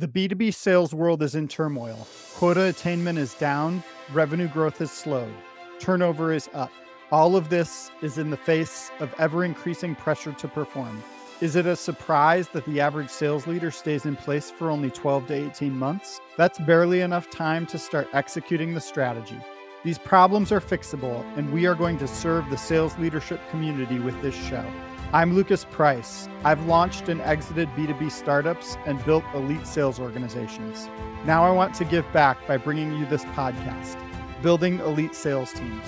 The B2B sales world is in turmoil. Quota attainment is down, revenue growth has slowed, turnover is up. All of this is in the face of ever increasing pressure to perform. Is it a surprise that the average sales leader stays in place for only 12 to 18 months? That's barely enough time to start executing the strategy. These problems are fixable, and we are going to serve the sales leadership community with this show. I'm Lucas Price. I've launched and exited B2B startups and built elite sales organizations. Now I want to give back by bringing you this podcast, Building Elite Sales Teams.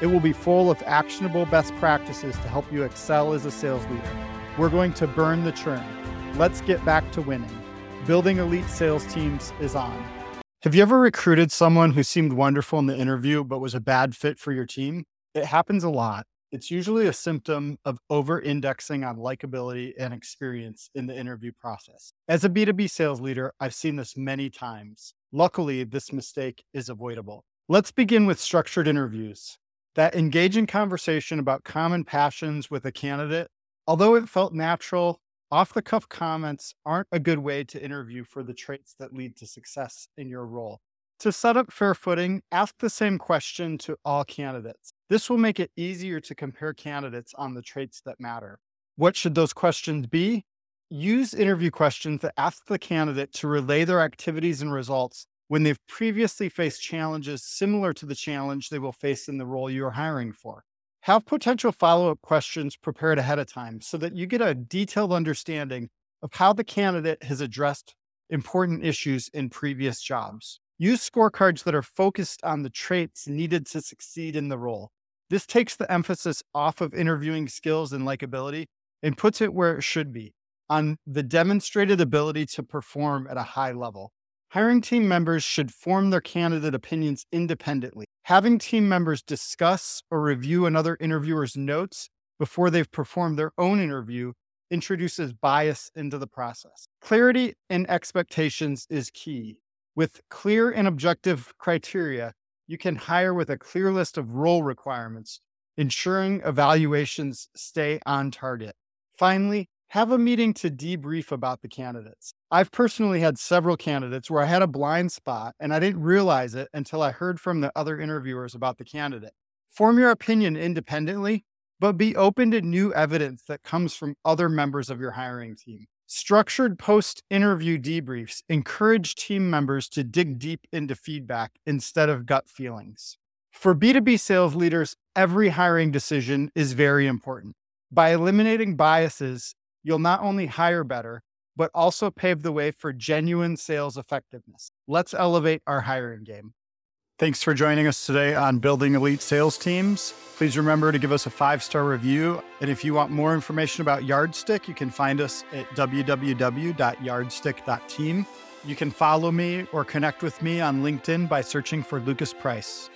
It will be full of actionable best practices to help you excel as a sales leader. We're going to burn the churn. Let's get back to winning. Building elite sales teams is on. Have you ever recruited someone who seemed wonderful in the interview but was a bad fit for your team? It happens a lot. It's usually a symptom of over indexing on likability and experience in the interview process. As a B2B sales leader, I've seen this many times. Luckily, this mistake is avoidable. Let's begin with structured interviews. That engaging conversation about common passions with a candidate, although it felt natural, off the cuff comments aren't a good way to interview for the traits that lead to success in your role. To set up fair footing, ask the same question to all candidates. This will make it easier to compare candidates on the traits that matter. What should those questions be? Use interview questions that ask the candidate to relay their activities and results when they've previously faced challenges similar to the challenge they will face in the role you are hiring for. Have potential follow up questions prepared ahead of time so that you get a detailed understanding of how the candidate has addressed important issues in previous jobs. Use scorecards that are focused on the traits needed to succeed in the role. This takes the emphasis off of interviewing skills and likability and puts it where it should be on the demonstrated ability to perform at a high level. Hiring team members should form their candidate opinions independently. Having team members discuss or review another interviewer's notes before they've performed their own interview introduces bias into the process. Clarity and expectations is key. With clear and objective criteria, you can hire with a clear list of role requirements, ensuring evaluations stay on target. Finally, have a meeting to debrief about the candidates. I've personally had several candidates where I had a blind spot and I didn't realize it until I heard from the other interviewers about the candidate. Form your opinion independently, but be open to new evidence that comes from other members of your hiring team. Structured post interview debriefs encourage team members to dig deep into feedback instead of gut feelings. For B2B sales leaders, every hiring decision is very important. By eliminating biases, you'll not only hire better, but also pave the way for genuine sales effectiveness. Let's elevate our hiring game. Thanks for joining us today on Building Elite Sales Teams. Please remember to give us a five star review. And if you want more information about Yardstick, you can find us at www.yardstick.team. You can follow me or connect with me on LinkedIn by searching for Lucas Price.